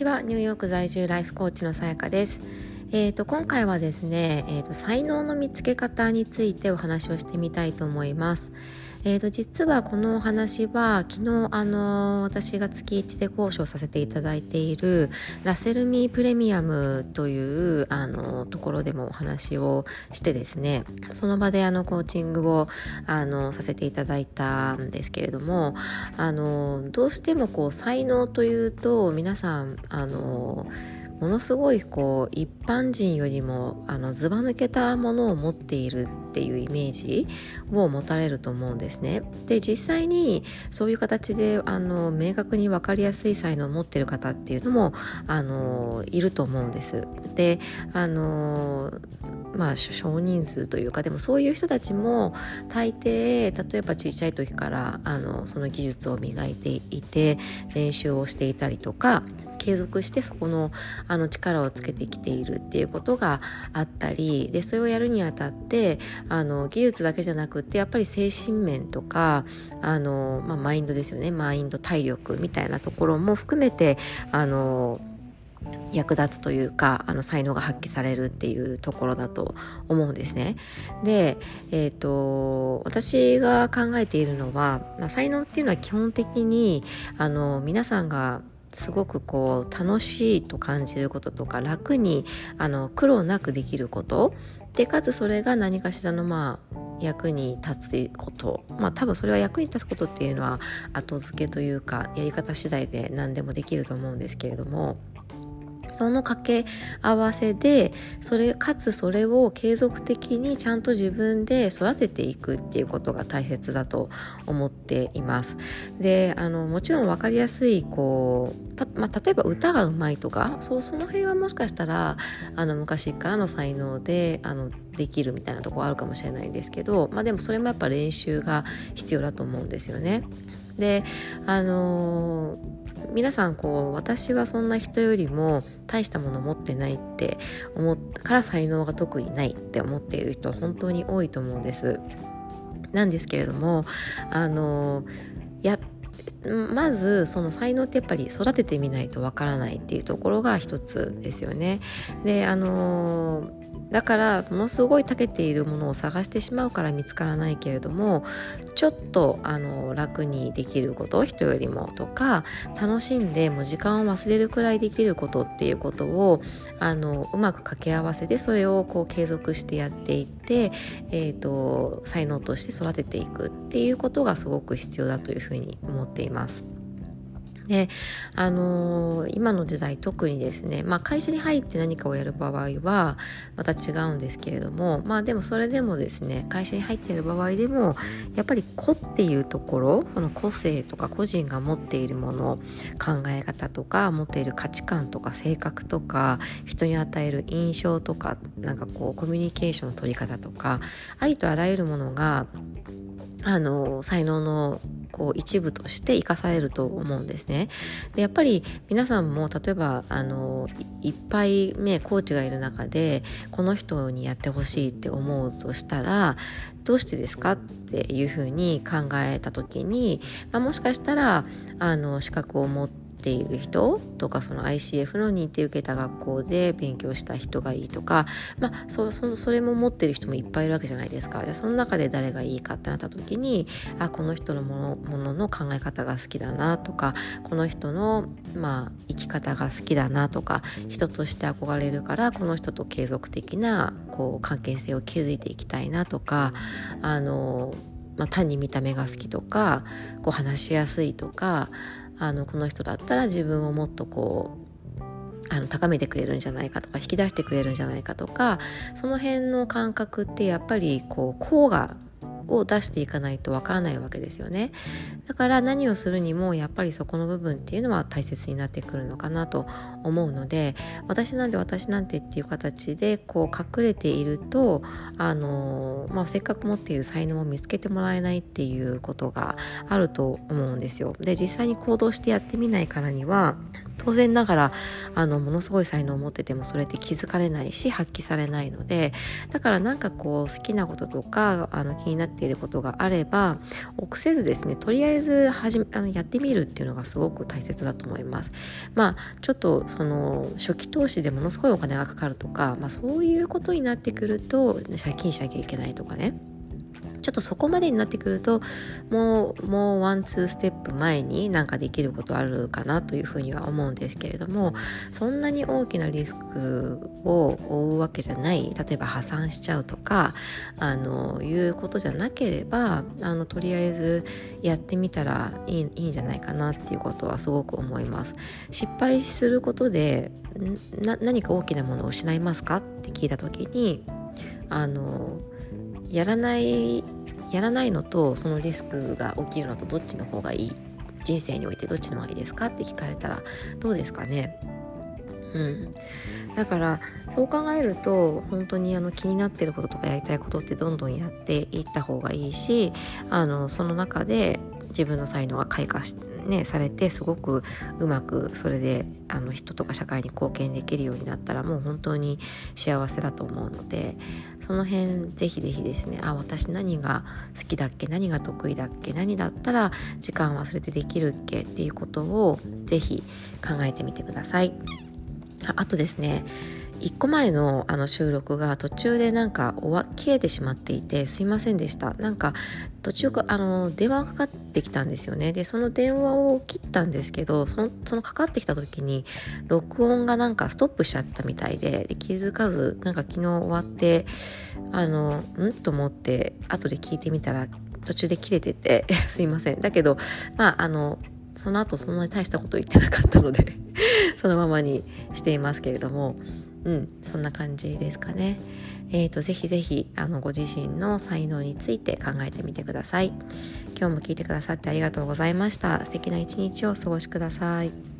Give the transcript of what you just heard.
ちは。ニューヨーク在住ライフコーチのさやかです。えーと、今回はですね、えーと、才能の見つけ方についてお話をしてみたいと思います。えーと、実はこのお話は昨日あの私が月1で講師をさせていただいているラセルミープレミアムというあのところでもお話をしてですねその場であのコーチングをあのさせていただいたんですけれどもあのどうしてもこう才能というと皆さんあのものすごいこう一般人よりもあのずば抜けたものを持っているっていうイメージを持たれると思うんですね。で実際にそういう形であの明確に分かりやすい才能を持ってる方っていうのもあのいると思うんです。であのまあ少人数というかでもそういう人たちも大抵例えば小さい時からあのその技術を磨いていて練習をしていたりとか継続してそこのあの力をつけてきているっていうことがあったりでそれをやるにあたってあの技術だけじゃなくってやっぱり精神面とかあの、まあ、マインドですよねマインド体力みたいなところも含めてあの役立つというかあの才能が発揮されるっていうところだと思うんですね。で、えーと、私が考えているのは、まあ、才能っていうのは基本的にあの皆さんがすごくこう楽しいと感じることとか楽にあの苦労なくできることでかつそれが何かしらのまあ役に立つこと。まあ多分それは役に立つことっていうのは後付けというかやり方次第で何でもできると思うんですけれども。その掛け合わせでそれかつそれを継続的にちゃんと自分で育てていくっていうことが大切だと思っています。であのもちろん分かりやすいこうまあ、例えば歌がうまいとかそうその辺はもしかしたらあの昔からの才能であのできるみたいなところあるかもしれないんですけど、まあ、でもそれもやっぱ練習が必要だと思うんですよね。であのー皆さんこう私はそんな人よりも大したもの持ってないって思っから才能が特にないって思っている人は本当に多いと思うんです。なんですけれどもあのやまずその才能ってやっぱり育ててみないとわからないっていうところが一つですよね。であのだからものすごい長けているものを探してしまうから見つからないけれどもちょっとあの楽にできること人よりもとか楽しんでもう時間を忘れるくらいできることっていうことをあのうまく掛け合わせてそれをこう継続してやっていって、えーと才能として育てていくっていうことがすごく必要だというふうに思っています。であのー、今の時代特にですね、まあ、会社に入って何かをやる場合はまた違うんですけれどもまあでもそれでもですね会社に入っている場合でもやっぱり個っていうところこの個性とか個人が持っているもの考え方とか持っている価値観とか性格とか人に与える印象とかなんかこうコミュニケーションの取り方とかありとあらゆるものがあの才能のこう一部として生かされると思うんですね。でやっぱり皆さんも例えばあのいっぱいねコーチがいる中でこの人にやってほしいって思うとしたらどうしてですかっていうふうに考えた時に、まあ、もしかしたらあの資格を持ってている人とかその ICF の認定受けた学校で勉強した人がいいとか、まあ、そそそれも持ってる人もいっぱいいるわけじゃないですか。じゃその中で誰がいいかってなった時にあこの人のものものの考え方が好きだなとかこの人の、まあ、生き方が好きだなとか人として憧れるからこの人と継続的なこう関係性を築いていきたいなとかあのまあ、単に見た目が好きとかこう話しやすいとかあのこの人だったら自分をもっとこうあの高めてくれるんじゃないかとか引き出してくれるんじゃないかとかその辺の感覚ってやっぱりこう甲がを出していかないとわからないわけですよね。だから何をするにもやっぱりそこの部分っていうのは大切になってくるのかなと思うので私なんで私なんてっていう形でこう隠れているとあの、まあ、せっかく持っている才能を見つけてもらえないっていうことがあると思うんですよ。で実際に行動してやってみないからには当然ながらあのものすごい才能を持っててもそれって気づかれないし発揮されないのでだからなんかこう好きなこととかあの気になっていることがあれば臆せずですねとりあえずはじあのやってみるっていうのがすごく大切だと思います。まあちょっとその初期投資でものすごいお金がかかるとか、まあ、そういうことになってくると借金しなきゃいけないとかねちょっとそこまでになってくるともうもうワンツーステップ前になんかできることあるかなというふうには思うんですけれどもそんなに大きなリスクを負うわけじゃない例えば破産しちゃうとかあのいうことじゃなければあのとりあえずやってみたらいいいいんじゃないかなっていうことはすごく思います。失敗することで何か大きなものを失いますか？って聞いた時にあのやらないやらないのとそのリスクが起きるのとどっちの方がいい？人生においてどっちの方がいい？ですか？って聞かれたらどうですかね？うん、だからそう考えると本当にあの気になってることとかやりたいことってどんどんやっていった方がいいしあのその中で自分の才能が開花しね、されてすごくうまくそれであの人とか社会に貢献できるようになったらもう本当に幸せだと思うのでその辺ぜひぜひですねあ私何が好きだっけ何が得意だっけ何だったら時間忘れてできるっけっていうことをぜひ考えてみてください。あとですね1個前のあの収録が途中でなんか終わ切れてしまっていてすいませんでした。なんか途中あの電話がかかってきたんですよね。でその電話を切ったんですけどそのそのかかってきた時に録音がなんかストップしちゃってたみたいでで気づかずなんか昨日終わってあのん？と思って後で聞いてみたら途中で切れてて すいません。だけどまああのその後そんなに大したこと言ってなかったので そのままにしていますけれども。うんそんな感じですかね。えーと、ぜひぜひあのご自身の才能について考えてみてください。今日も聞いてくださってありがとうございました。素敵な一日をお過ごしください。